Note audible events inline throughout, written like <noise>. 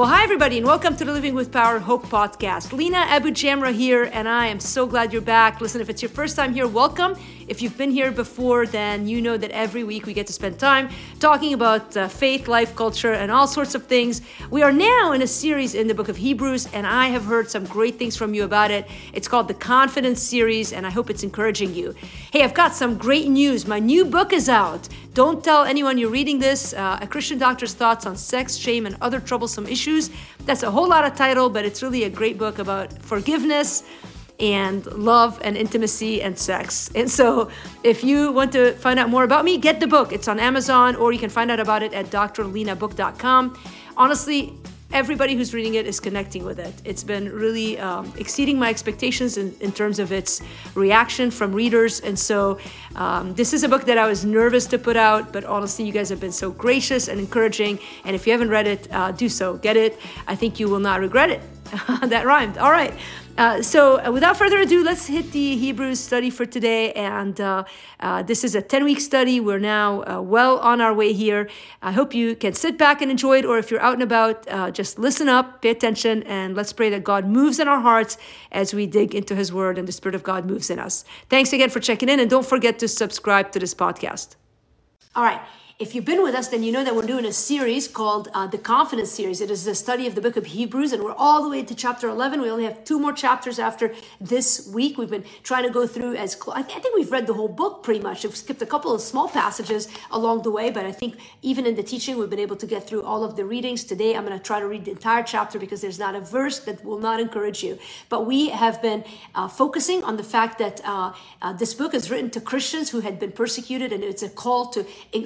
Well, hi, everybody, and welcome to the Living with Power Hope podcast. Lina AbuJamra here, and I am so glad you're back. Listen, if it's your first time here, welcome. If you've been here before, then you know that every week we get to spend time talking about uh, faith, life, culture, and all sorts of things. We are now in a series in the book of Hebrews, and I have heard some great things from you about it. It's called the Confidence Series, and I hope it's encouraging you. Hey, I've got some great news. My new book is out. Don't tell anyone you're reading this. Uh, a Christian doctor's thoughts on sex, shame, and other troublesome issues. That's a whole lot of title, but it's really a great book about forgiveness and love and intimacy and sex. And so, if you want to find out more about me, get the book. It's on Amazon, or you can find out about it at drlenabook.com. Honestly, everybody who's reading it is connecting with it. It's been really um, exceeding my expectations in, in, terms of its reaction from readers. And so, um, this is a book that I was nervous to put out, but honestly, you guys have been so gracious and encouraging. And if you haven't read it, uh, do so. Get it. I think you will not regret it. <laughs> that rhymed. All right. Uh, so, uh, without further ado, let's hit the Hebrews study for today. And uh, uh this is a 10 week study. We're now uh, well on our way here. I hope you can sit back and enjoy it, or if you're out and about, just listen up, pay attention, and let's pray that God moves in our hearts as we dig into His Word and the Spirit of God moves in us. Thanks again for checking in, and don't forget to subscribe to this podcast. All right. If you've been with us, then you know that we're doing a series called uh, the Confidence Series. It is a study of the book of Hebrews, and we're all the way to chapter 11. We only have two more chapters after this week. We've been trying to go through as cl- I, th- I think we've read the whole book pretty much. We've skipped a couple of small passages along the way, but I think even in the teaching, we've been able to get through all of the readings. Today, I'm going to try to read the entire chapter because there's not a verse that will not encourage you. But we have been uh, focusing on the fact that uh, uh this book is written to Christians who had been persecuted, and it's a call to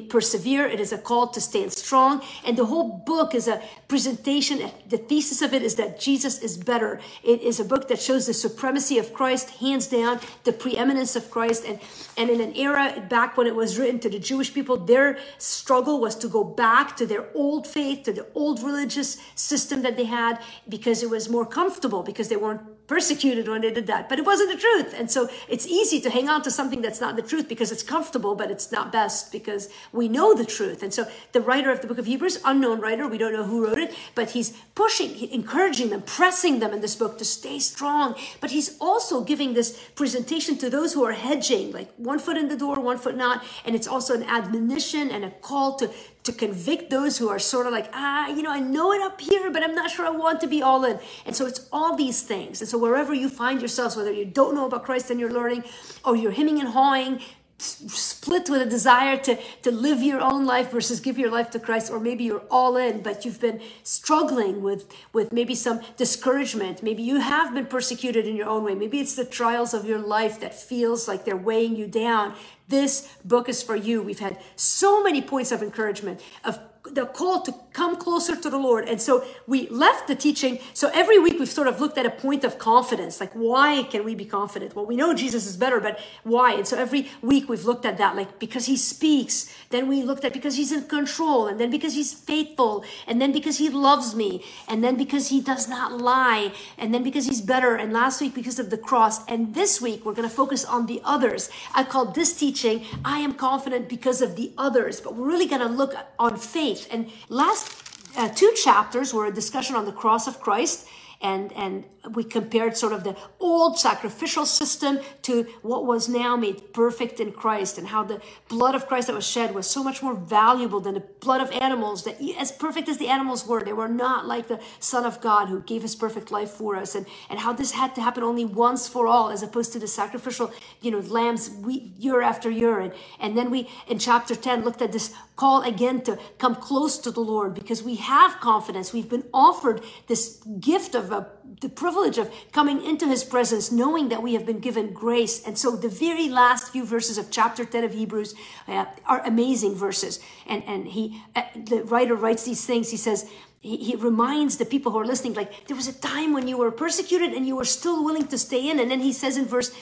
persevere persevere. It is a call to stand strong. And the whole book is a presentation. The thesis of it is that Jesus is better. It is a book that shows the supremacy of Christ, hands down, the preeminence of Christ. And, and in an era back when it was written to the Jewish people, their struggle was to go back to their old faith, to the old religious system that they had, because it was more comfortable, because they weren't persecuted when they did that. But it wasn't the truth. And so it's easy to hang on to something that's not the truth because it's comfortable, but it's not best because we know the truth. And so the writer of the book of Hebrews, unknown writer, we don't know who wrote it, but he's pushing, encouraging them, pressing them in this book to stay strong. But he's also giving this presentation to those who are hedging, like one foot in the door, one foot not. And it's also an admonition and a call to to convict those who are sort of like, ah, you know, I know it up here, but I'm not sure I want to be all in. And so it's all these things. And so wherever you find yourselves, whether you don't know about Christ and you're learning, or you're hemming and hawing, split with a desire to, to live your own life versus give your life to Christ, or maybe you're all in, but you've been struggling with, with maybe some discouragement. Maybe you have been persecuted in your own way. Maybe it's the trials of your life that feels like they're weighing you down. This book is for you. We've had so many points of encouragement, of the call to come closer to the Lord. And so we left the teaching. So every week we've sort of looked at a point of confidence. Like, why can we be confident? Well, we know Jesus is better, but why? And so every week we've looked at that, like because he speaks. Then we looked at because he's in control. And then because he's faithful. And then because he loves me. And then because he does not lie. And then because he's better. And last week because of the cross. And this week we're going to focus on the others. I called this teaching, I am confident because of the others. But we're really going to look on faith And last uh, two chapters were a discussion on the cross of Christ and and we compared sort of the old sacrificial system to what was now made perfect in Christ and how the blood of Christ that was shed was so much more valuable than the blood of animals that as perfect as the animals were they were not like the son of God who gave his perfect life for us and and how this had to happen only once for all as opposed to the sacrificial you know lambs we, year after year. And and then we in chapter 10 looked at this call again to come close to the Lord because we have confidence we've been offered this gift of a, the privilege of coming into his presence, knowing that we have been given grace. And so the very last few verses of chapter 10 of Hebrews uh, are amazing verses. And, and he, uh, the writer writes these things. He says, he, he reminds the people who are listening, like, there was a time when you were persecuted and you were still willing to stay in. And then he says in verse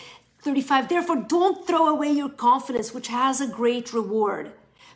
35, therefore don't throw away your confidence, which has a great reward.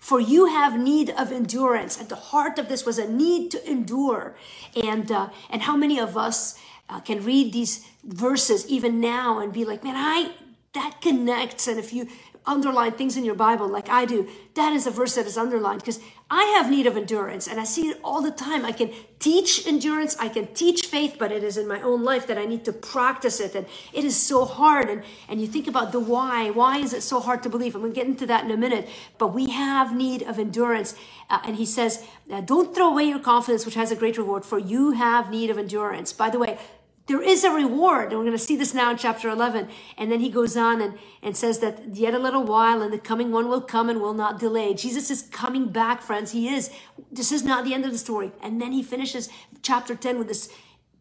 For you have need of endurance. At the heart of this was a need to endure. And, uh, and how many of us uh, can read these verses even now and be like, man, I that connects. And if you underline things in your Bible like I do, that is a verse that is underlined because I have need of endurance and I see it all the time. I can teach endurance, I can teach faith, but it is in my own life that I need to practice it. And it is so hard. And, and you think about the why. Why is it so hard to believe? I'm going to get into that in a minute. But we have need of endurance. Uh, and he says, Don't throw away your confidence, which has a great reward, for you have need of endurance. By the way, there is a reward. And we're going to see this now in chapter 11. And then he goes on and, and says that yet a little while and the coming one will come and will not delay. Jesus is coming back, friends. He is. This is not the end of the story. And then he finishes chapter 10 with this.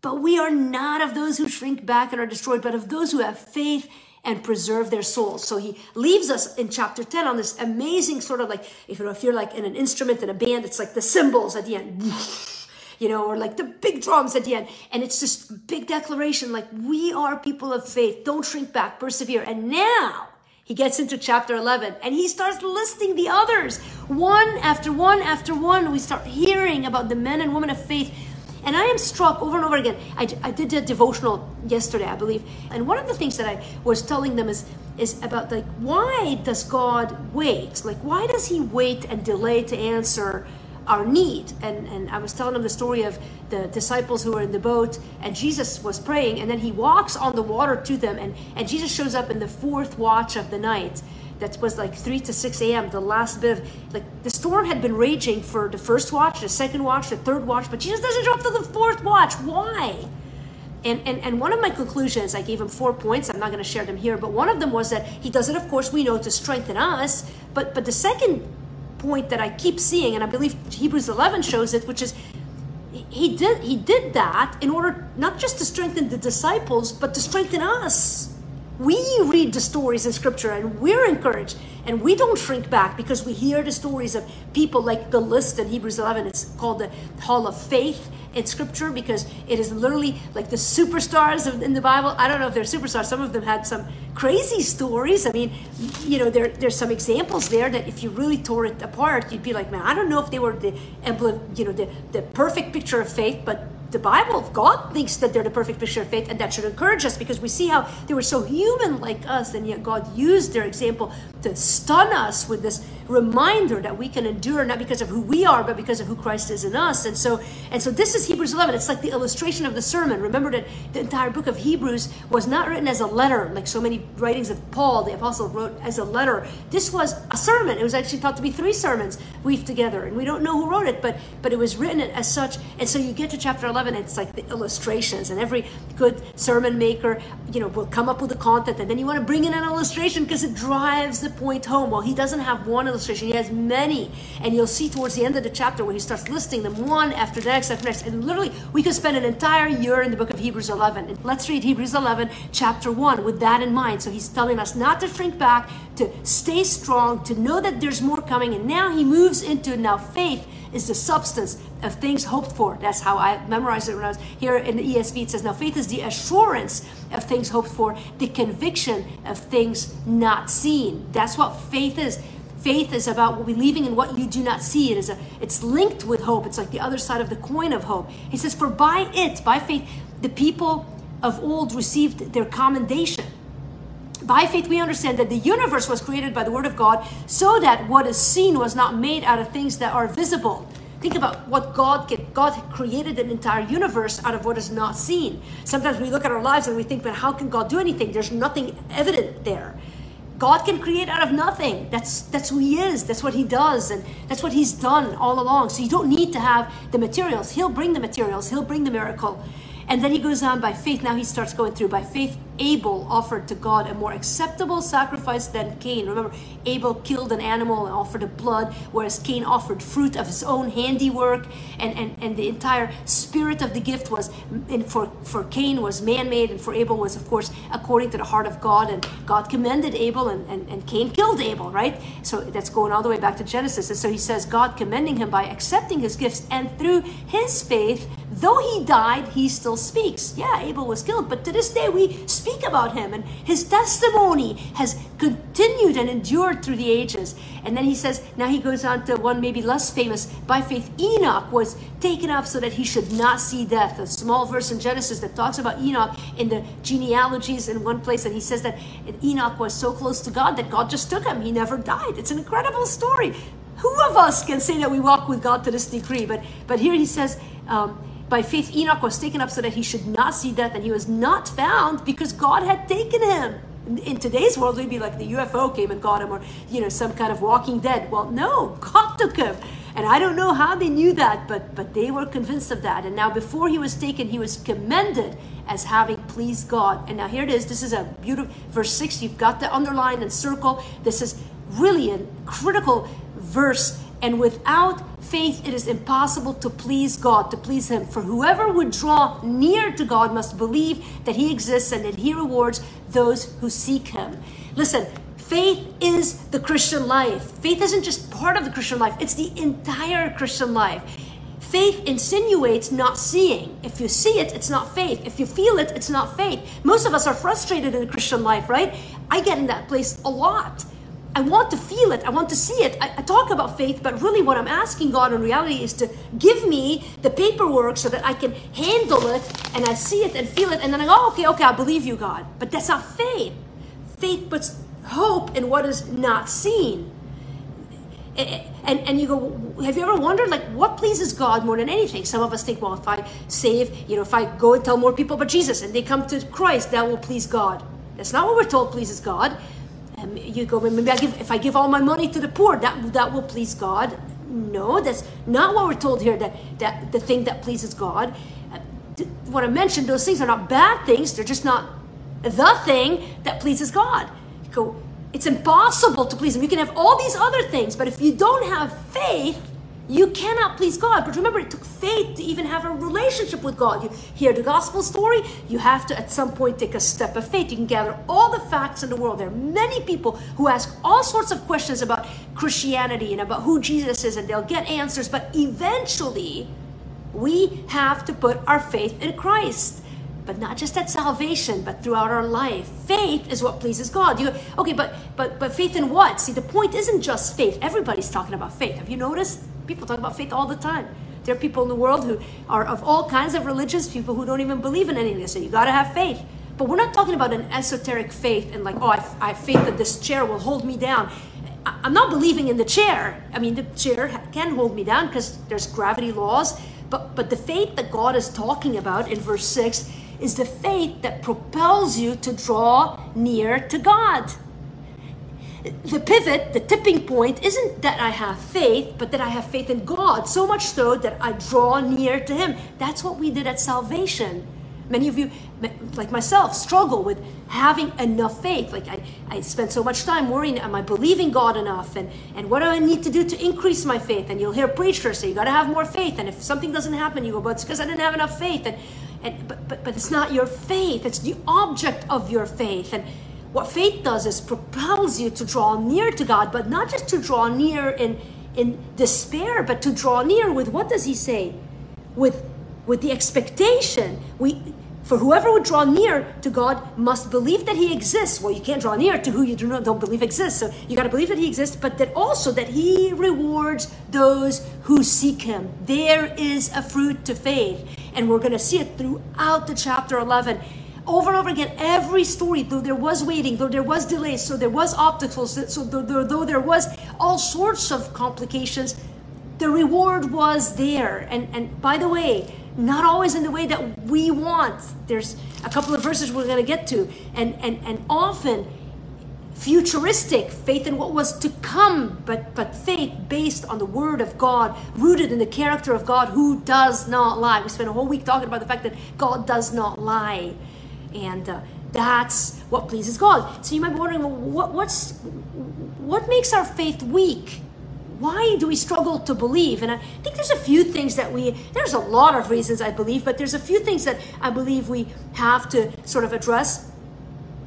But we are not of those who shrink back and are destroyed, but of those who have faith and preserve their souls. So he leaves us in chapter 10 on this amazing sort of like, if, you're like in an instrument in a band, it's like the cymbals at the end you know, or like the big drums at the end. And it's this big declaration like, we are people of faith. Don't shrink back, persevere. And now, he gets into chapter 11 and he starts listing the others one after one after one. We start hearing about the men and women of faith. And I am struck over and over again. I, I did a devotional yesterday, I believe. And one of the things that I was telling them is, is about like, why does God wait? Like, why does he wait and delay to answer our need. And, and I was telling them the story of the disciples who were in the boat and Jesus was praying and then he walks on the water to them and, and Jesus shows up in the fourth watch of the night. That was like 3 to 6 a.m., the last bit of, like, the storm had been raging for the first watch, the second watch, the third watch, but Jesus doesn't show up to the fourth watch. Why? And, and, and one of my conclusions, I gave him four points. I'm not going to share them here, but one of them was that he does it, of course, we know, to strengthen us. But, but the second point that I keep seeing, and I believe Hebrews 11 shows it, which is he did he did that in order not just to strengthen the disciples, but to strengthen us. We read the stories in Scripture and we're encouraged, and we don't shrink back because we hear the stories of people like the list in Hebrews 11. It's called the Hall of Faith in scripture because it is literally like the superstars in the Bible. I don't know if they're superstars. Some of them had some crazy stories. I mean, you know, there, there's some examples there that if you really tore it apart, you'd be like, man, I don't know if they were the emblem, you know, the, the perfect picture of faith, but the Bible, God thinks that they're the perfect picture of faith, and that should encourage us because we see how they were so human like us, and yet God used their example to stun us with this reminder that we can endure not because of who we are, but because of who Christ is in us. And so, and so this is Hebrews 11. It's like the illustration of the sermon. Remember that the entire book of Hebrews was not written as a letter, like so many writings of Paul, the apostle, wrote as a letter. This was a sermon. It was actually thought to be three sermons weaved together, and we don't know who wrote it, but but it was written as such. And so you get to chapter 11, it's like the illustrations, and every good sermon maker, you know, will come up with the content, and then you want to bring in an illustration because it drives the point home. Well, he doesn't have one illustration, he has many. And you'll see towards the end of the chapter where he starts listing them one after the next after next. And literally, we could spend an entire year in the book of Hebrews 11. And let's read Hebrews 11, chapter 1, with that in mind. So he's telling us not to shrink back, to stay strong, to know that there's more coming. And now he moves into now faith is the substance of things hoped for. That's how I memorized it when I was here in the ESV. It says, Now faith is the assurance of things hoped for, the conviction of things not seen. That's what faith is. Faith is about believing in what you do not see. It is a it's linked with hope. It's like the other side of the coin of hope. He says, For by it, by faith, the people of old received their commendation. By faith, we understand that the universe was created by the Word of God so that what is seen was not made out of things that are visible. Think about what God can. God created an entire universe out of what is not seen. Sometimes we look at our lives and we think, but how can God do anything? There's nothing evident there. God can create out of nothing. That's that's who he is. That's what he does and that's what he's done all along. So you don't need to have the materials. He'll bring the materials. He'll bring the miracle. And then he goes on by faith. Now he starts going through by faith. Abel offered to God a more acceptable sacrifice than Cain. Remember, Abel killed an animal and offered the blood, whereas Cain offered fruit of his own handiwork. And, and, and the entire spirit of the gift was, and for, for Cain was man made, and for Abel was, of course, according to the heart of God. And God commended Abel, and, and, and Cain killed Abel, right? So that's going all the way back to Genesis. And so he says, God commending him by accepting his gifts, and through his faith, though he died, he still speaks. Yeah, Abel was killed, but to this day we speak speak about him. And his testimony has continued and endured through the ages. And then he says, now he goes on to one maybe less famous. By faith, Enoch was taken up so that he should not see death. A small verse in Genesis that talks about Enoch in the genealogies in one place. And he says that Enoch was so close to God that God just took him. He never died. It's an incredible story. Who of us can say that we walk with God to this degree? But, but here he says, um, by faith, Enoch was taken up so that he should not see death, and he was not found because God had taken him. In today's world, we'd be like the UFO came and got him, or you know, some kind of walking dead. Well, no, God took him. And I don't know how they knew that, but but they were convinced of that. And now before he was taken, he was commended as having pleased God. And now here it is. This is a beautiful verse six. You've got the underline and circle. This is really a critical verse and without faith, it is impossible to please God, to please Him. For whoever would draw near to God must believe that He exists and that He rewards those who seek Him. Listen, faith is the Christian life. Faith isn't just part of the Christian life, it's the entire Christian life. Faith insinuates not seeing. If you see it, it's not faith. If you feel it, it's not faith. Most of us are frustrated in the Christian life, right? I get in that place a lot I want to feel it. I want to see it. I, I, talk about faith, but really what I'm asking God in reality is to give me the paperwork so that I can handle it and I see it and feel it. And then I go, oh, okay, okay, I believe you, God. But that's not faith. Faith puts hope in what is not seen. And, and you go, have you ever wondered, like, what pleases God more than anything? Some of us think, well, if I save, you know, if I go and tell more people about Jesus and they come to Christ, that will please God. That's not what we're told pleases God. Um, you go, maybe I give, if I give all my money to the poor, that, that will please God. No, that's not what we're told here, that, that the thing that pleases God. Uh, what I mentioned, those things are not bad things, they're just not the thing that pleases God. You go, it's impossible to please Him. You can have all these other things, but if you don't have faith, you cannot please God. But remember, it took faith to even have a relationship with God. You hear the gospel story, you have to at some point take a step of faith. You can gather all the facts in the world. There are many people who ask all sorts of questions about Christianity and about who Jesus is, and they'll get answers. But eventually, we have to put our faith in Christ but not just at salvation, but throughout our life. Faith is what pleases God. You okay, but but but faith in what? See, the point isn't just faith. Everybody's talking about faith. Have you noticed? People talk about faith all the time. There are people in the world who are of all kinds of religions, people who don't even believe in anything. They say you gotta have faith. But we're not talking about an esoteric faith and like, oh, I, I have faith that this chair will hold me down. I'm not believing in the chair. I mean, the chair can hold me down because there's gravity laws. But but the faith that God is talking about in verse six is the faith that propels you to draw near to God. The pivot, the tipping point, isn't that I have faith, but that I have faith in God, so much so that I draw near to Him. That's what we did at salvation. Many of you, like myself, struggle with having enough faith. Like I, I spend so much time worrying, am I believing God enough? And, and what do I need to do to increase my faith? And you'll hear preachers say, you got to have more faith. And if something doesn't happen, you go, but it's because I didn't have enough faith. And and, but, but, but it's not your faith, it's the object of your faith. And what faith does is propels you to draw near to God, but not just to draw near in, in despair, but to draw near with what does he say? With, with the expectation. We, for whoever would draw near to God must believe that He exists. Well, you can't draw near to who you do not, don't believe exists. So you got to believe that He exists, but that also that He rewards those who seek Him. There is a fruit to faith, and we're going to see it throughout the chapter 11 over and over again every story though there was waiting though there was delays so there was obstacles so though, though there was all sorts of complications the reward was there and and by the way not always in the way that we want. There's a couple of verses we're going to get to, and and and often futuristic faith in what was to come, but but faith based on the word of God, rooted in the character of God, who does not lie. We spent a whole week talking about the fact that God does not lie, and. Uh, that's what pleases God. So you might be wondering, well, what, what's what makes our faith weak? why do we struggle to believe? And I think there's a few things that we, there's a lot of reasons I believe, but there's a few things that I believe we have to sort of address.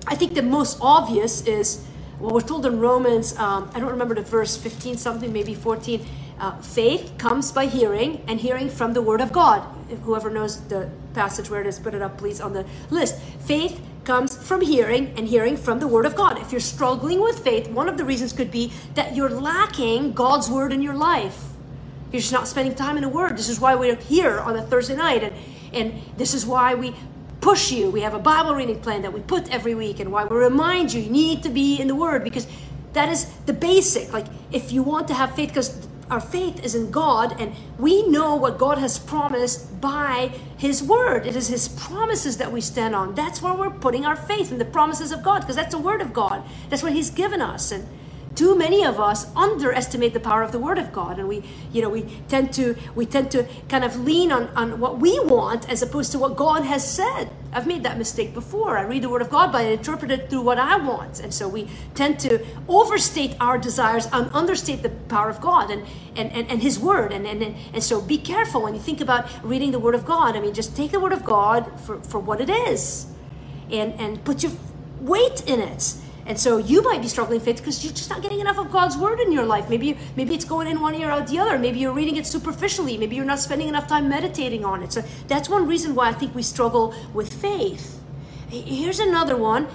I think the most obvious is what we're told in Romans, um, I don't remember the verse 15 something, maybe 14. Uh, faith comes by hearing, and hearing from the Word of God. Whoever knows the passage where it is, put it up please on the list. Faith comes from hearing and hearing from the word of God. If you're struggling with faith, one of the reasons could be that you're lacking God's word in your life. You're just not spending time in the word. This is why we're here on a Thursday night and and this is why we push you. We have a Bible reading plan that we put every week and why we remind you you need to be in the word because that is the basic. Like if you want to have faith because our faith is in God and we know what God has promised by His Word. It is His promises that we stand on. That's where we're putting our faith in the promises of God because that's the Word of God. That's what He's given us. And too many of us underestimate the power of the word of god and we you know we tend to we tend to kind of lean on on what we want as opposed to what god has said i've made that mistake before. I read the word of god but i interpret it through what i want. And so we tend to overstate our desires and understate the power of god and and and, and his word. And, and and so be careful when you think about reading the word of god. I mean just take the word of god for for what it is and and put your weight in it and so you might be struggling faith because you're just not getting enough of God's word in your life. Maybe maybe it's going in one ear out the other. Maybe you're reading it superficially. Maybe you're not spending enough time meditating on it. So that's one reason why I think we struggle with faith. Here's another one: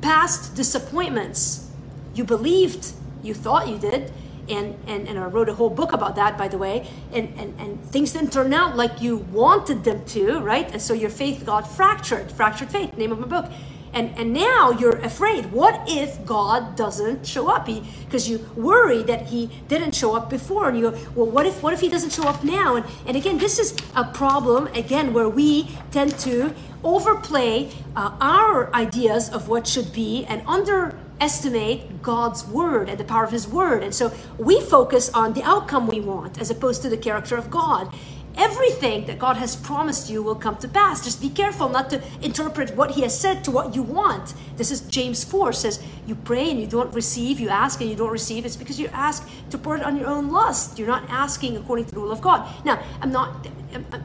past disappointments. You believed, you thought you did, and, and, and I wrote a whole book about that, by the way. And, and, and things didn't turn out like you wanted them to, right? And so your faith got fractured, fractured faith, name of my book and and now you're afraid. What if god doesn't show up? Because you worry that he didn't show up before and you go well what if what if he doesn't show up now? And and again this is a problem again where we tend to overplay uh, our ideas of what should be and underestimate god's word and the power of his word. And so we focus on the outcome we want as opposed to the character of god everything that God has promised you will come to pass. Just be careful not to interpret what He has said to what you want. This is James 4 says, You pray and you don't receive, you ask and you don't receive. It's because you ask to pour it on your own lust. You're not asking according to the will of God. Now, I'm not,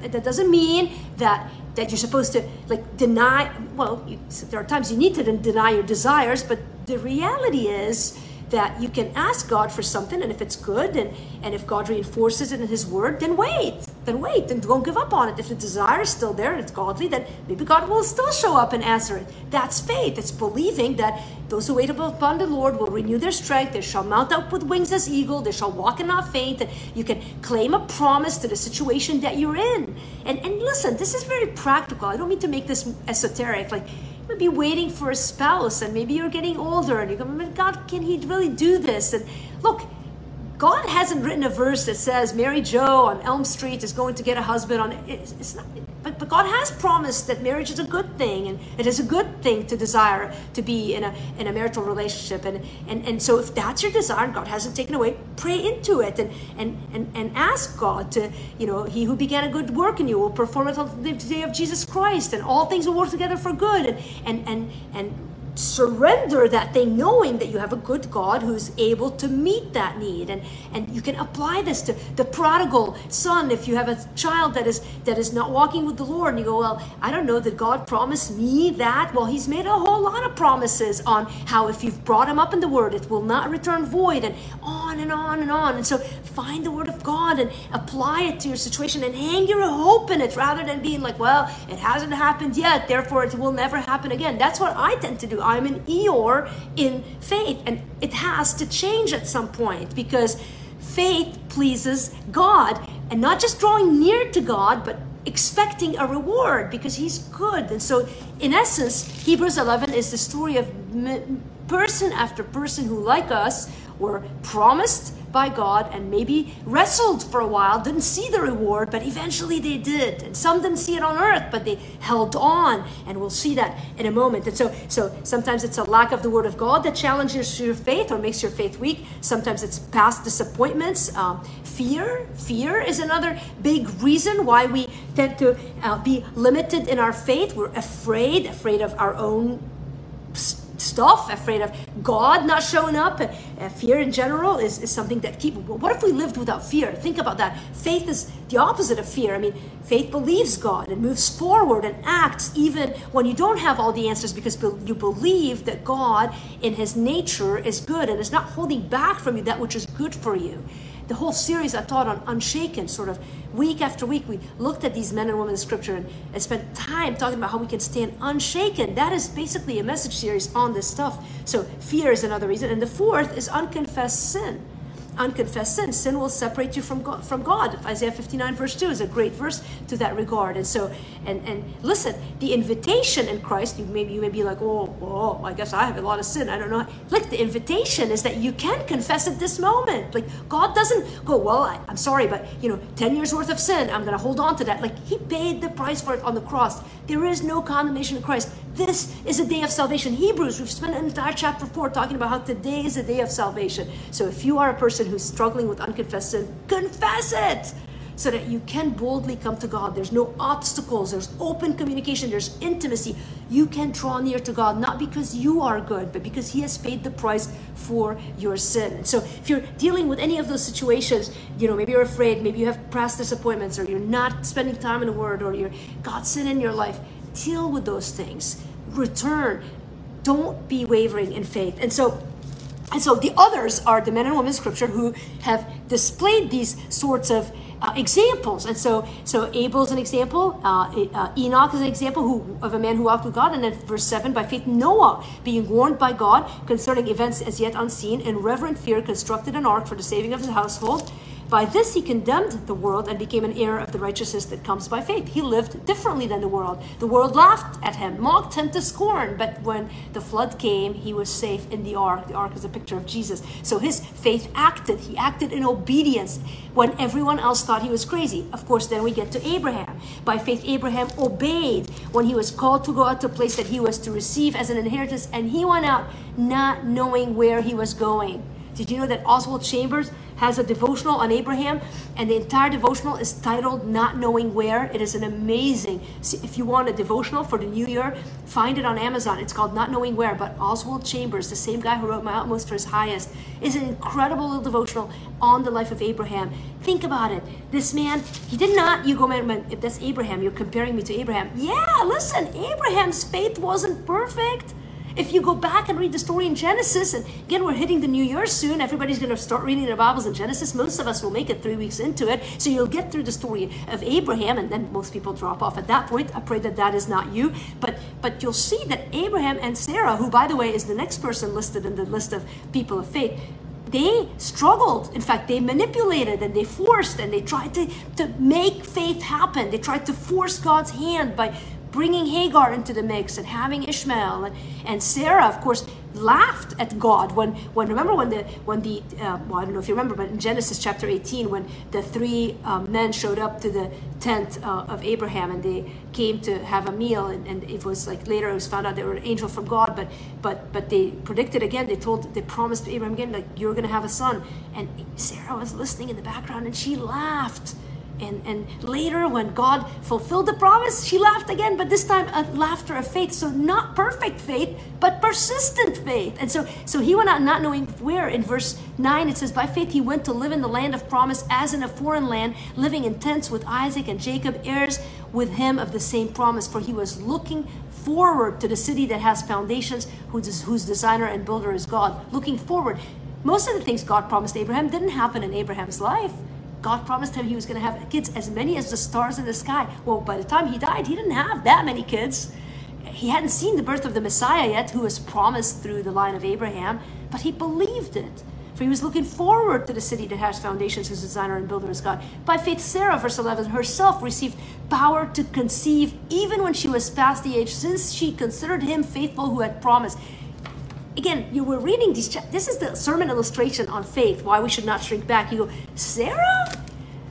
that doesn't mean that that you're supposed to like deny well you, there are times you need to deny your desires but the reality is that you can ask God for something, and if it's good, and, and if God reinforces it in His Word, then wait, then wait, and don't give up on it. If the desire is still there and it's godly, then maybe God will still show up and answer it. That's faith. It's believing that those who wait upon the Lord will renew their strength. They shall mount up with wings as eagle. They shall walk and not faint. You can claim a promise to the situation that you're in. And and listen, this is very practical. I don't mean to make this esoteric. Like you might be waiting for a spouse and maybe you're getting older and you go, God, can he really do this? And look, God hasn't written a verse that says Mary Jo on Elm Street is going to get a husband on it's, it's not but, but God has promised that marriage is a good thing and it is a good thing to desire to be in a in a marital relationship. And and, and so if that's your desire God hasn't taken away pray into it and, and and and ask God to you know he who began a good work in you will perform it on the day of Jesus Christ and all things will work together for good and and and, and surrender that thing knowing that you have a good god who's able to meet that need. And and you can apply this to the prodigal son. If you have a child that is that is not walking with the lord and you go well i don't know that god promised me that. Well he's made a whole lot of promises on how if you've brought him up in the word it will not return void and on and on and on. And so find the word of god and apply it to your situation and hang your hope in it rather than being like well it hasn't happened yet therefore it will never happen again. That's what i tend to do I'm an Eeyore in faith. And it has to change at some point because faith pleases God and not just drawing near to God, but expecting a reward because He's good. And so, in essence, Hebrews 11 is the story of person after person who, like us, were promised by God and maybe wrestled for a while, didn't see the reward, but eventually they did. And some didn't see it on earth, but they held on, and we'll see that in a moment. And so, so sometimes it's a lack of the word of God that challenges your faith or makes your faith weak. Sometimes it's past disappointments. Um, fear, fear is another big reason why we tend to uh, be limited in our faith. We're afraid, afraid of our own stuff, afraid of God not showing up, uh, fear in general is, is something that keep. What if we lived without fear? Think about that. Faith is the opposite of fear. I mean, faith believes God and moves forward and acts even when you don't have all the answers because you believe that God, in His nature, is good and is not holding back from you that which is good for you the whole series I taught on Unshaken, sort of week after week, we looked at these men and women in Scripture and, and spent time talking about how we can stand unshaken. That is basically a message series on this stuff. So, fear is another reason. And the fourth is unconfessed sin unconfessed sin. Sin will separate you from God. From God. Isaiah 59 verse 2 is a great verse to that regard. And so, and and listen, the invitation in Christ, you maybe you may be like, oh, oh, I guess I have a lot of sin. I don't know. Look, the invitation is that you can confess at this moment. Like God doesn't go, well, I, I'm sorry, but you know, 10 years worth of sin, I'm gonna hold on to that. Like He paid the price for it on the cross. There is no condemnation in Christ. This is a day of salvation. Hebrews, we've spent an entire chapter four talking about how today is a day of salvation. So if you are a person who's struggling with unconfessed sin, confess it so that you can boldly come to God. There's no obstacles, there's open communication, there's intimacy. You can draw near to God not because you are good, but because He has paid the price for your sin. So if you're dealing with any of those situations, you know, maybe you're afraid, maybe you have past disappointments, or you're not spending time in the Word, or you're God's sin in your life, deal with those things. Return. Don't be wavering in faith. And so and so the others are the men and women in scripture who have displayed these sorts of uh, examples. And so, so Abel's an example. Uh, uh, Enoch is an example who, of a man who walked with God. And then verse seven, by faith Noah, being warned by God concerning events as yet unseen, in reverent fear constructed an ark for the saving of his household. By this he condemned the world and became an heir of the righteousness that comes by faith. He lived differently than the world. The world laughed at him, mocked him to scorn, but when the flood came, he was safe in the ark. The ark is a picture of Jesus. So his faith acted. He acted in obedience when everyone else thought he was crazy. Of course, then we get to Abraham. By faith, Abraham obeyed when he was called to go out to a place that he was to receive as an inheritance, and he went out not knowing where he was going. Did you know that Oswald Chambers has a devotional on Abraham, and the entire devotional is titled Not Knowing Where. It is an amazing, if you want a devotional for the new year, find it on Amazon. It's called Not Knowing Where, but Oswald Chambers, the same guy who wrote My Utmost for His Highest, is an incredible little devotional on the life of Abraham. Think about it. This man, he did not, you go, man, man if that's Abraham, you're comparing me to Abraham. Yeah, listen, Abraham's faith wasn't perfect. If you go back and read the story in Genesis, and again, we're hitting the new year soon, everybody's going to start reading their Bibles in Genesis. Most of us will make it three weeks into it. So you'll get through the story of Abraham, and then most people drop off at that point. I pray that that is not you. But, but you'll see that Abraham and Sarah, who, by the way, is the next person listed in the list of people of faith, they struggled. In fact, they manipulated and they forced and they tried to, to make faith happen. They tried to force God's hand by bringing Hagar into the mix and having Ishmael and, and Sarah, of course, laughed at God when, when remember when the when the uh, well I don't know if you remember, but in Genesis chapter 18 when the three um, men showed up to the tent uh, of Abraham and they came to have a meal and, and it was like later it was found out they were an angel from God, but but but they predicted again. They told they promised Abraham again like you're going to have a son, and Sarah was listening in the background and she laughed and, and later, when God fulfilled the promise, she laughed again, but this time a laughter of faith. So, not perfect faith, but persistent faith. And so, so he went out not knowing where. In verse 9, it says, By faith he went to live in the land of promise as in a foreign land, living in tents with Isaac and Jacob, heirs with him of the same promise. For he was looking forward to the city that has foundations, whose, whose designer and builder is God. Looking forward. Most of the things God promised Abraham didn't happen in Abraham's life. God promised him he was going to have kids as many as the stars in the sky. Well, by the time he died, he didn't have that many kids. He hadn't seen the birth of the Messiah yet, who was promised through the line of Abraham, but he believed it. For he was looking forward to the city that has foundations, whose designer and builder is God. By faith, Sarah, verse 11, herself received power to conceive even when she was past the age, since she considered him faithful who had promised again, you were reading these. This is the sermon illustration on faith. Why we should not shrink back. You go, Sarah.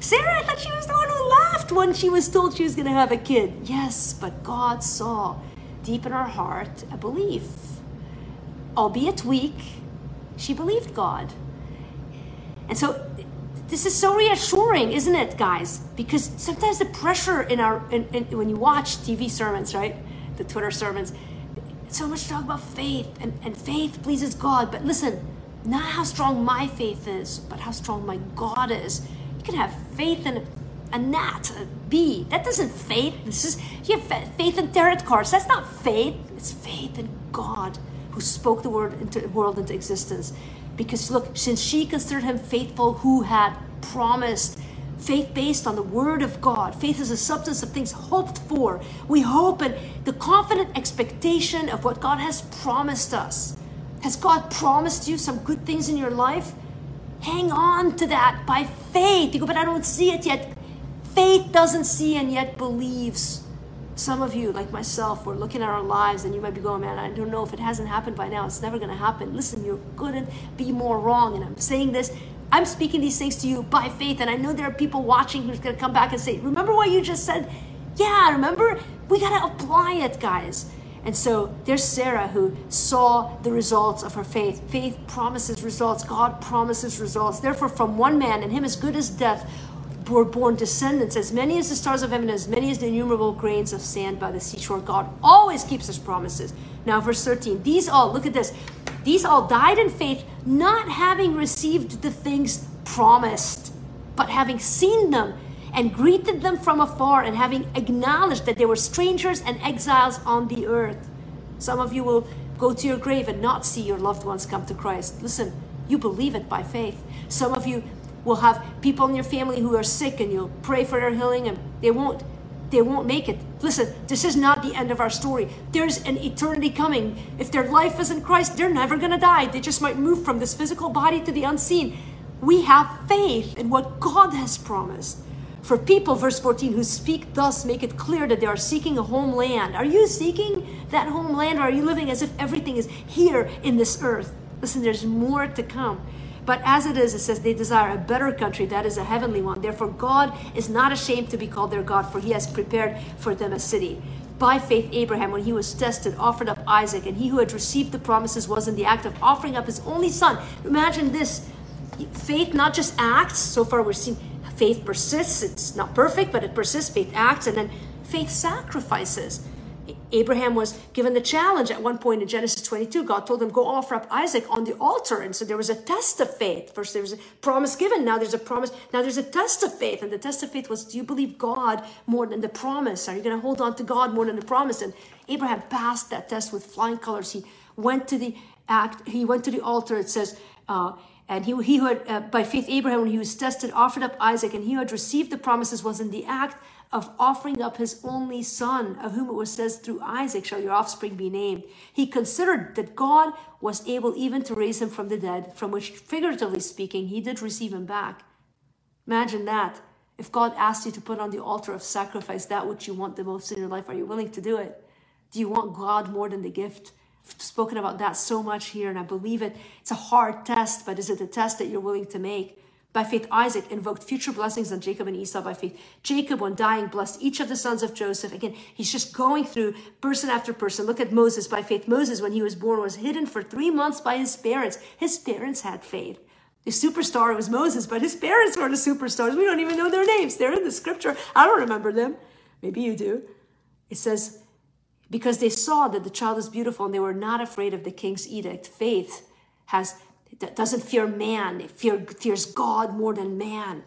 Sarah, I thought she was the one who laughed when she was told she was going to have a kid. Yes, but God saw deep in her heart a belief. Albeit weak, she believed God. And so this is so reassuring, isn't it, guys? Because sometimes the pressure in our in, in, when you watch TV sermons, right? The Twitter sermons, so much talk about faith, and, and faith pleases God. But listen, not how strong my faith is, but how strong my God is. You can have faith in a, gnat, a bee. That doesn't faith. This is you have faith in tarot cards. That's not faith. It's faith in God who spoke the word into the world into existence. Because look, since she considered him faithful who had promised, faith based on the word of God. Faith is a substance of things hoped for. We hope in the confident expectation of what God has promised us. Has God promised you some good things in your life? Hang on to that by faith. You go, but I don't see it yet. Faith doesn't see and yet believes. Some of you, like myself, we're looking at our lives and you might be going, man, I don't know if it hasn't happened by now. It's never going to happen. Listen, you're couldn't be more wrong. And I'm saying this, I'm speaking these things to you by faith. And I know there are people watching who's going to come back and say, remember what you just said? Yeah, remember? We got to apply it, guys. And so there's Sarah who saw the results of her faith. Faith promises results, God promises results. Therefore, from one man, and him as good as death, were born descendants, as many as the stars of heaven, as many as the innumerable grains of sand by the seashore. God always keeps his promises. Now, verse 13, these all, look at this, these all died in faith, not having received the things promised, but having seen them and greeted them from afar, and having acknowledged that they were strangers and exiles on the earth. Some of you will go to your grave and not see your loved ones come to Christ. Listen, you believe it by faith. Some of you will have people in your family who are sick and you'll pray for their healing and they won't they won't make it. Listen, this is not the end of our story. There's an eternity coming. If their life is in Christ, they're never going to die. They just might move from this physical body to the unseen. We have faith in what God has promised. For people, verse 14, who speak thus make it clear that they are seeking a homeland. Are you seeking that homeland or are you living as if everything is here in this earth? Listen, there's more to come. But as it is, it says they desire a better country, that is a heavenly one. Therefore, God is not ashamed to be called their God, for he has prepared for them a city. By faith, Abraham, when he was tested, offered up Isaac, and he who had received the promises was in the act of offering up his only son. Imagine this faith not just acts, so far we're seeing faith persists, it's not perfect, but it persists, faith acts, and then faith sacrifices. Abraham was given the challenge at one point in Genesis 22. God told him, Go offer up Isaac on the altar. And so there was a test of faith. First, there was a promise given. Now there's a promise. Now there's a test of faith. And the test of faith was, Do you believe God more than the promise? Are you going to hold on to God more than the promise? And Abraham passed that test with flying colors. He went to the act, he went to the altar. It says, uh, and he, he who had, uh, by faith, Abraham, when he was tested, offered up Isaac, and he who had received the promises was in the act of offering up his only son, of whom it was said, Through Isaac shall your offspring be named. He considered that God was able even to raise him from the dead, from which, figuratively speaking, he did receive him back. Imagine that. If God asked you to put on the altar of sacrifice that which you want the most in your life, are you willing to do it? Do you want God more than the gift? I've spoken about that so much here, and I believe it. It's a hard test, but is it a test that you're willing to make? By faith, Isaac invoked future blessings on Jacob and Esau. By faith, Jacob, when dying, blessed each of the sons of Joseph. Again, he's just going through person after person. Look at Moses. By faith, Moses, when he was born, was hidden for three months by his parents. His parents had faith. The superstar was Moses, but his parents were the superstars. We don't even know their names. They're in the scripture. I don't remember them. Maybe you do. It says, because they saw that the child is beautiful and they were not afraid of the king's edict. Faith has doesn't fear man, it fear, fears God more than man.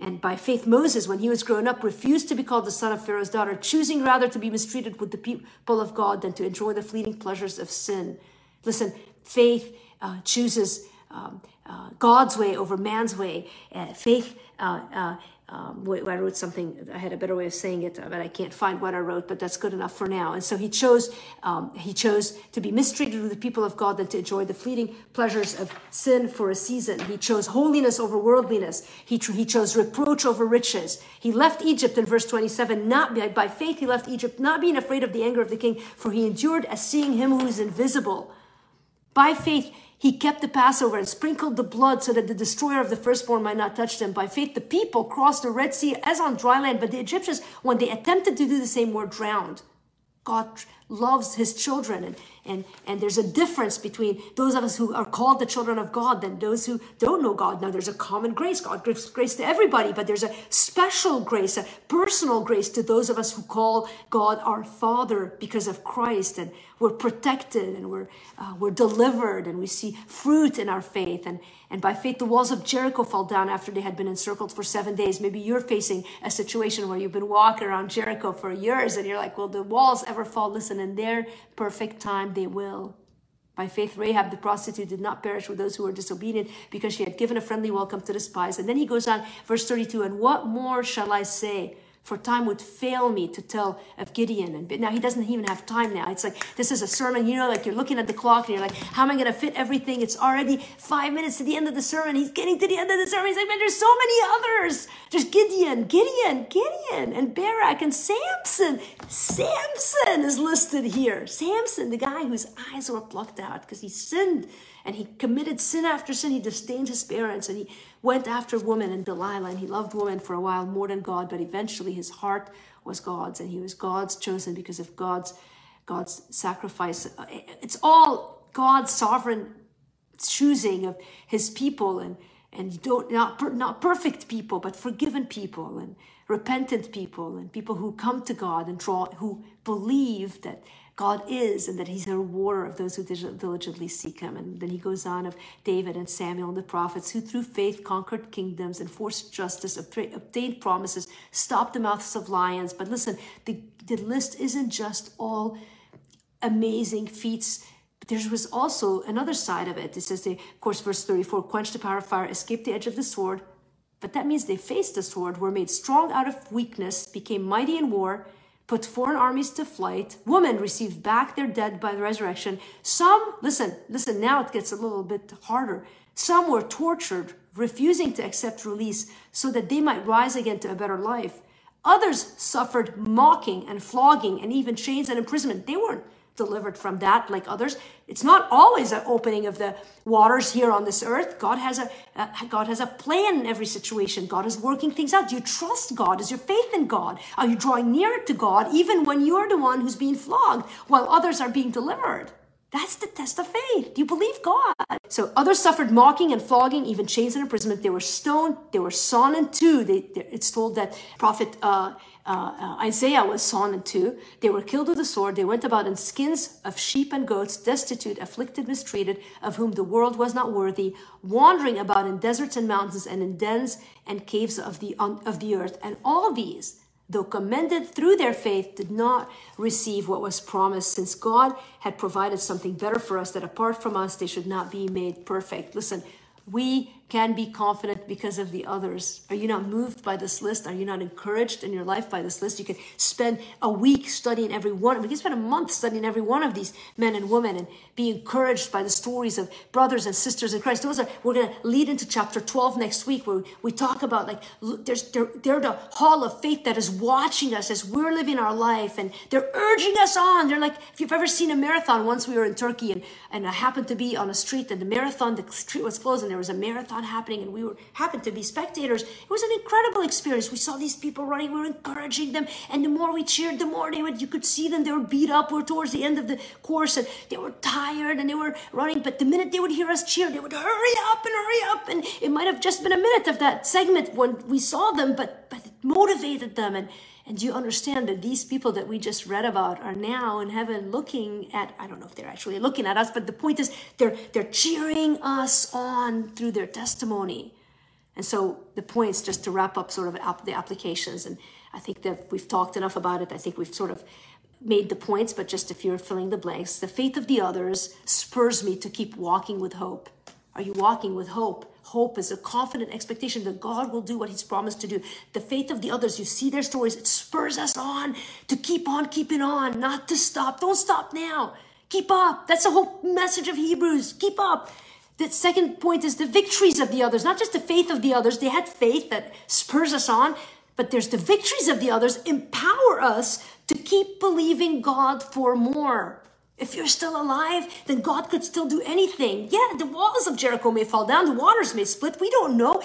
And by faith, Moses, when he was grown up, refused to be called the son of Pharaoh's daughter, choosing rather to be mistreated with the people of God than to enjoy the fleeting pleasures of sin. Listen, faith uh, chooses um, uh, God's way over man's way. Uh, faith uh, uh, um, I wrote something. I had a better way of saying it, but I can't find what I wrote. But that's good enough for now. And so he chose. Um, he chose to be mistreated with the people of God than to enjoy the fleeting pleasures of sin for a season. He chose holiness over worldliness. He he chose reproach over riches. He left Egypt in verse twenty-seven. Not by, by faith, he left Egypt, not being afraid of the anger of the king, for he endured as seeing him who is invisible. By faith, he kept the Passover and sprinkled the blood so that the destroyer of the firstborn might not touch them. By faith, the people crossed the Red Sea as on dry land, but the Egyptians, when they attempted to do the same, were drowned. God loves his children. And and and there's a difference between those of us who are called the children of god than those who don't know god. Now there's a common grace. God gives grace to everybody but there's a special grace a personal grace to those of us who call god our father because of christ. And we're protected and we're uh, we're delivered and we see fruit in our faith. And and by faith the walls of jericho fall down after they had been encircled for seven days. Maybe you're facing a situation where you've been walking around jericho for years and you're like will the walls ever fall? Listen in their perfect time they will by faith, Rahab the prostitute did not perish with those who were disobedient because she had given a friendly welcome to the spies. And then he goes on, verse 32 And what more shall I say? For time would fail me to tell of Gideon. And now he doesn't even have time now. It's like this is a sermon, you know, like you're looking at the clock and you're like, how am I going to fit everything? It's already five minutes to the end of the sermon. He's getting to the end of the sermon. He's like, man, there's so many others. There's Gideon, Gideon, Gideon, and Barak and Samson. Samson is listed here. Samson, the guy whose eyes were plucked out because he sinned and he committed sin after sin. He disdained his parents and he went after woman and Delilah and he loved woman for a while more than God, but eventually his heart was God's and he was God's chosen because of God's God's sacrifice. It's all God's sovereign choosing of his people and and don't not not perfect people but forgiven people and repentant people and people who come to God and draw who believe that God is and that he's a rewarder of those who diligently seek him. And then he goes on of David and Samuel and the prophets who through faith conquered kingdoms, enforced justice, obtained promises, stopped the mouths of lions. But listen, the, the list isn't just all amazing feats there was also another side of it. It says, they, of course, verse 34 quenched the power of fire, escaped the edge of the sword. But that means they faced the sword, were made strong out of weakness, became mighty in war, put foreign armies to flight. Women received back their dead by the resurrection. Some, listen, listen, now it gets a little bit harder. Some were tortured, refusing to accept release so that they might rise again to a better life. Others suffered mocking and flogging and even chains and imprisonment. They weren't delivered from that like others. It's not always an opening of the waters here on this earth. God has a uh, god has a plan in every situation. God is working things out. Do you trust god? Is your faith in god? Are you drawing nearer to god even when you're the one who's being flogged while others are being delivered that's the test of faith. Do you believe God? So others suffered mocking and flogging, even chains and imprisonment. They were stoned. They were sawn in two. They, it's told that prophet uh, uh, uh, Isaiah was sawn in two. They were killed with the sword. They went about in skins of sheep and goats, destitute, afflicted, mistreated, of whom the world was not worthy, wandering about in deserts and mountains and in dens and caves of the, of the earth. And all these, though commended through their faith, did not receive what was promised, since God had provided something better for us, that apart from us, they should not be made perfect. Listen, we can be confident because of the others. Are you not moved by this list? Are you not encouraged in your life by this list? You can spend a week studying every one. We can spend a month studying every one of these men and women and be encouraged by the stories of brothers and sisters in Christ. Those are we're going to lead into chapter 12 next week where we talk about like there's they're, they're the hall of faith that is watching us as we're living our life and they're urging us on. They're like if you've ever seen a marathon. Once we were in Turkey and and I happened to be on a street and the marathon the street was closed and there was a marathon happening and we were happened to be spectators. It was an incredible experience. We saw these people running, we were encouraging them, and the more we cheered, the more they would you could see them, they were beat up. Were towards the end of the course and they were tired and they were running, but the minute they would hear us cheer, they would hurry up and hurry up. And it might have just been a minute of that segment when we saw them, but but it motivated them and and do you understand that these people that we just read about are now in heaven looking at, I don't know if they're actually looking at us, but the point is they're, they're cheering us on through their testimony. And so the point is just to wrap up sort of the applications, and I think that we've talked enough about it. I think we've sort of made the points, but just if you're filling the blanks, the faith of the others spurs me to keep walking with hope. Are you walking with hope? Hope is a confident expectation that God will do what He's promised to do. The faith of the others, you see their stories, it spurs us on to keep on keeping on, not to stop. Don't stop now. Keep up. That's the whole message of Hebrews. Keep up. The second point is the victories of the others, not just the faith of the others. They had faith that spurs us on, but there's the victories of the others empower us to keep believing God for more. If you're still alive, then God could still do anything. Yeah, the walls of Jericho may fall down, the waters may split. We don't know.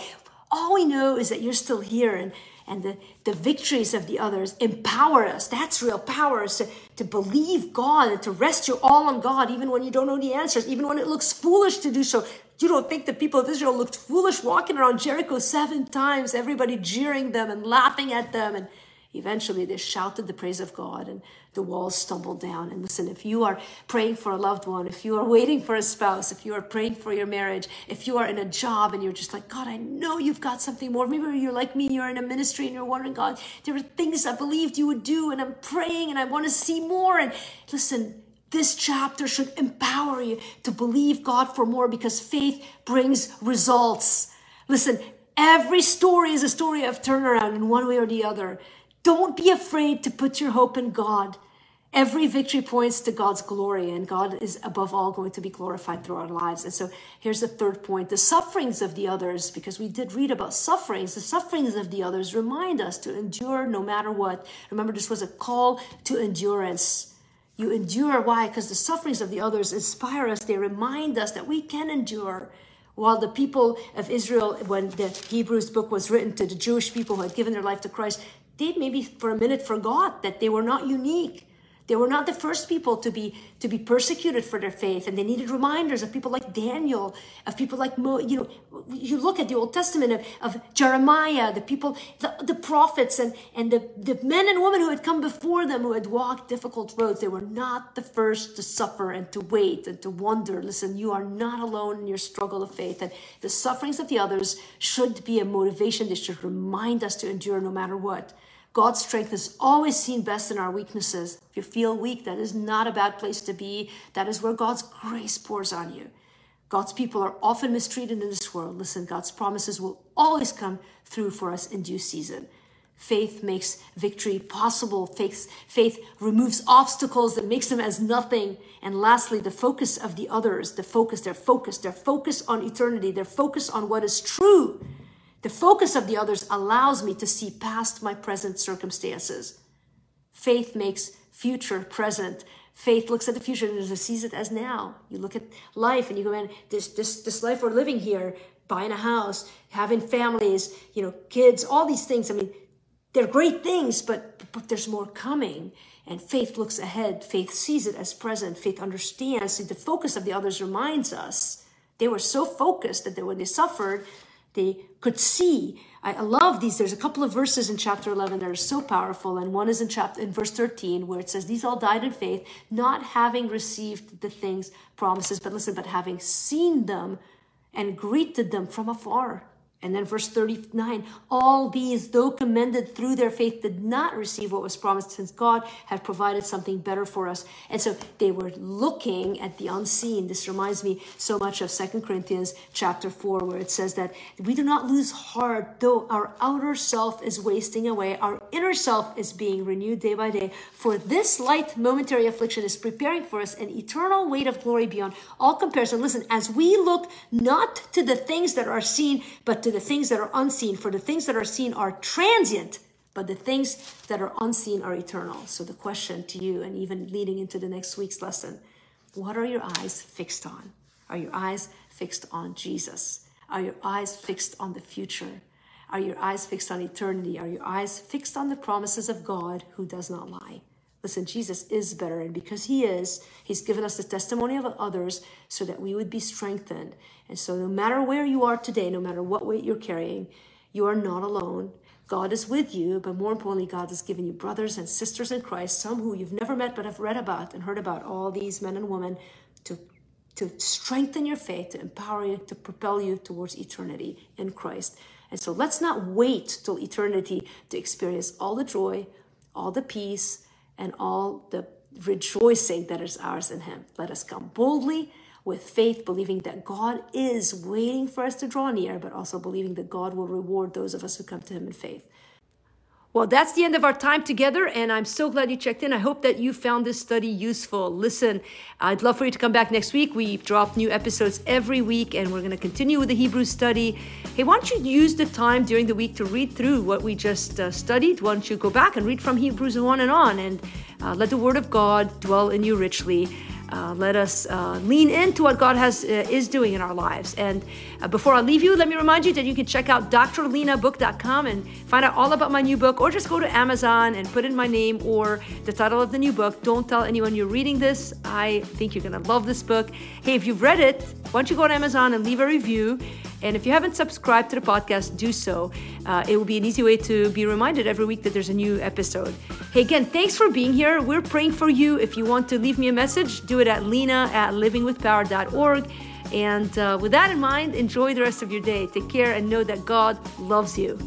All we know is that you're still here and and the, the victories of the others empower us. That's real power is to, to believe God and to rest your all on God, even when you don't know the answers, even when it looks foolish to do so. You don't think the people of Israel looked foolish walking around Jericho seven times, everybody jeering them and laughing at them and Eventually, they shouted the praise of God and the walls stumbled down. And listen, if you are praying for a loved one, if you are waiting for a spouse, if you are praying for your marriage, if you are in a job and you're just like, God, I know you've got something more. Maybe you're like me, you're in a ministry and you're wondering, God, there are things I believed you would do, and I'm praying and I want to see more. And listen, this chapter should empower you to believe God for more because faith brings results. Listen, every story is a story of turnaround in one way or the other. Don't be afraid to put your hope in God. Every victory points to God's glory, and God is above all going to be glorified through our lives. And so here's the third point the sufferings of the others, because we did read about sufferings, the sufferings of the others remind us to endure no matter what. Remember, this was a call to endurance. You endure. Why? Because the sufferings of the others inspire us, they remind us that we can endure. While the people of Israel, when the Hebrews book was written to the Jewish people who had given their life to Christ, they maybe for a minute forgot that they were not unique. They were not the first people to be to be persecuted for their faith, and they needed reminders of people like Daniel, of people like Mo. You know, you look at the Old Testament of, of Jeremiah, the people, the, the prophets, and and the the men and women who had come before them, who had walked difficult roads. They were not the first to suffer and to wait and to wonder. Listen, you are not alone in your struggle of faith, and the sufferings of the others should be a motivation. They should remind us to endure no matter what. God's strength is always seen best in our weaknesses. If you feel weak, that is not a bad place to be. That is where God's grace pours on you. God's people are often mistreated in this world. Listen, God's promises will always come through for us in due season. Faith makes victory possible. Faith, faith removes obstacles that makes them as nothing. And lastly, the focus of the others, the focus, their focus, their focus on eternity, their focus on what is true the focus of the others allows me to see past my present circumstances. Faith makes future present. Faith looks at the future and sees it as now. You look at life and you go, man, this, this, this life we're living here, buying a house, having families, you know, kids, all these things. I mean, they're great things, but, but there's more coming. And faith looks ahead. Faith sees it as present. Faith understands. See, the focus of the others reminds us. They were so focused that they, when they suffered, they could see. I, I love these. There's a couple of verses in chapter 11 that are so powerful, and one is in chapter in verse 13 where it says, "These all died in faith, not having received the things promises, but listen, but having seen them and greeted them from afar." And then verse 39 all these, though commended through their faith, did not receive what was promised since God had provided something better for us. And so they were looking at the unseen. This reminds me so much of Second Corinthians chapter 4, where it says that we do not lose heart, though our outer self is wasting away, our inner self is being renewed day by day. For this light momentary affliction is preparing for us an eternal weight of glory beyond all comparison. Listen, as we look not to the things that are seen, but to to the things that are unseen, for the things that are seen are transient, but the things that are unseen are eternal. So, the question to you, and even leading into the next week's lesson what are your eyes fixed on? Are your eyes fixed on Jesus? Are your eyes fixed on the future? Are your eyes fixed on eternity? Are your eyes fixed on the promises of God who does not lie? Listen, Jesus is better, and because He is, He's given us the testimony of others so that we would be strengthened. And so, no matter where you are today, no matter what weight you're carrying, you are not alone. God is with you, but more importantly, God has given you brothers and sisters in Christ, some who you've never met but have read about and heard about, all these men and women to, to strengthen your faith, to empower you, to propel you towards eternity in Christ. And so let's not wait till eternity to experience all the joy, all the peace, and all the rejoicing that is ours in Him. Let us come boldly with faith, believing that God is waiting for us to draw near, but also believing that God will reward those of us who come to Him in faith. Well, that's the end of our time together, and I'm so glad you checked in. I hope that you found this study useful. Listen, I'd love for you to come back next week. We drop new episodes every week, and we're going to continue with the Hebrew study. Hey, why don't you use the time during the week to read through what we just uh, studied? Why don't you go back and read from Hebrews 1 and on, and uh, let the Word of God dwell in you richly. Uh, let us uh, lean into what God has uh, is doing in our lives. And uh, before I leave you, let me remind you that you can check out drlinabook.com and find out all about my new book, or just go to Amazon and put in my name or the title of the new book. Don't tell anyone you're reading this. I think you're gonna love this book. Hey, if you've read it, why don't you go on Amazon and leave a review? And if you haven't subscribed to the podcast, do so. Uh, it will be an easy way to be reminded every week that there's a new episode. Hey, again, thanks for being here. We're praying for you. If you want to leave me a message, do it at lina at livingwithpower.org. And uh, with that in mind, enjoy the rest of your day. Take care and know that God loves you.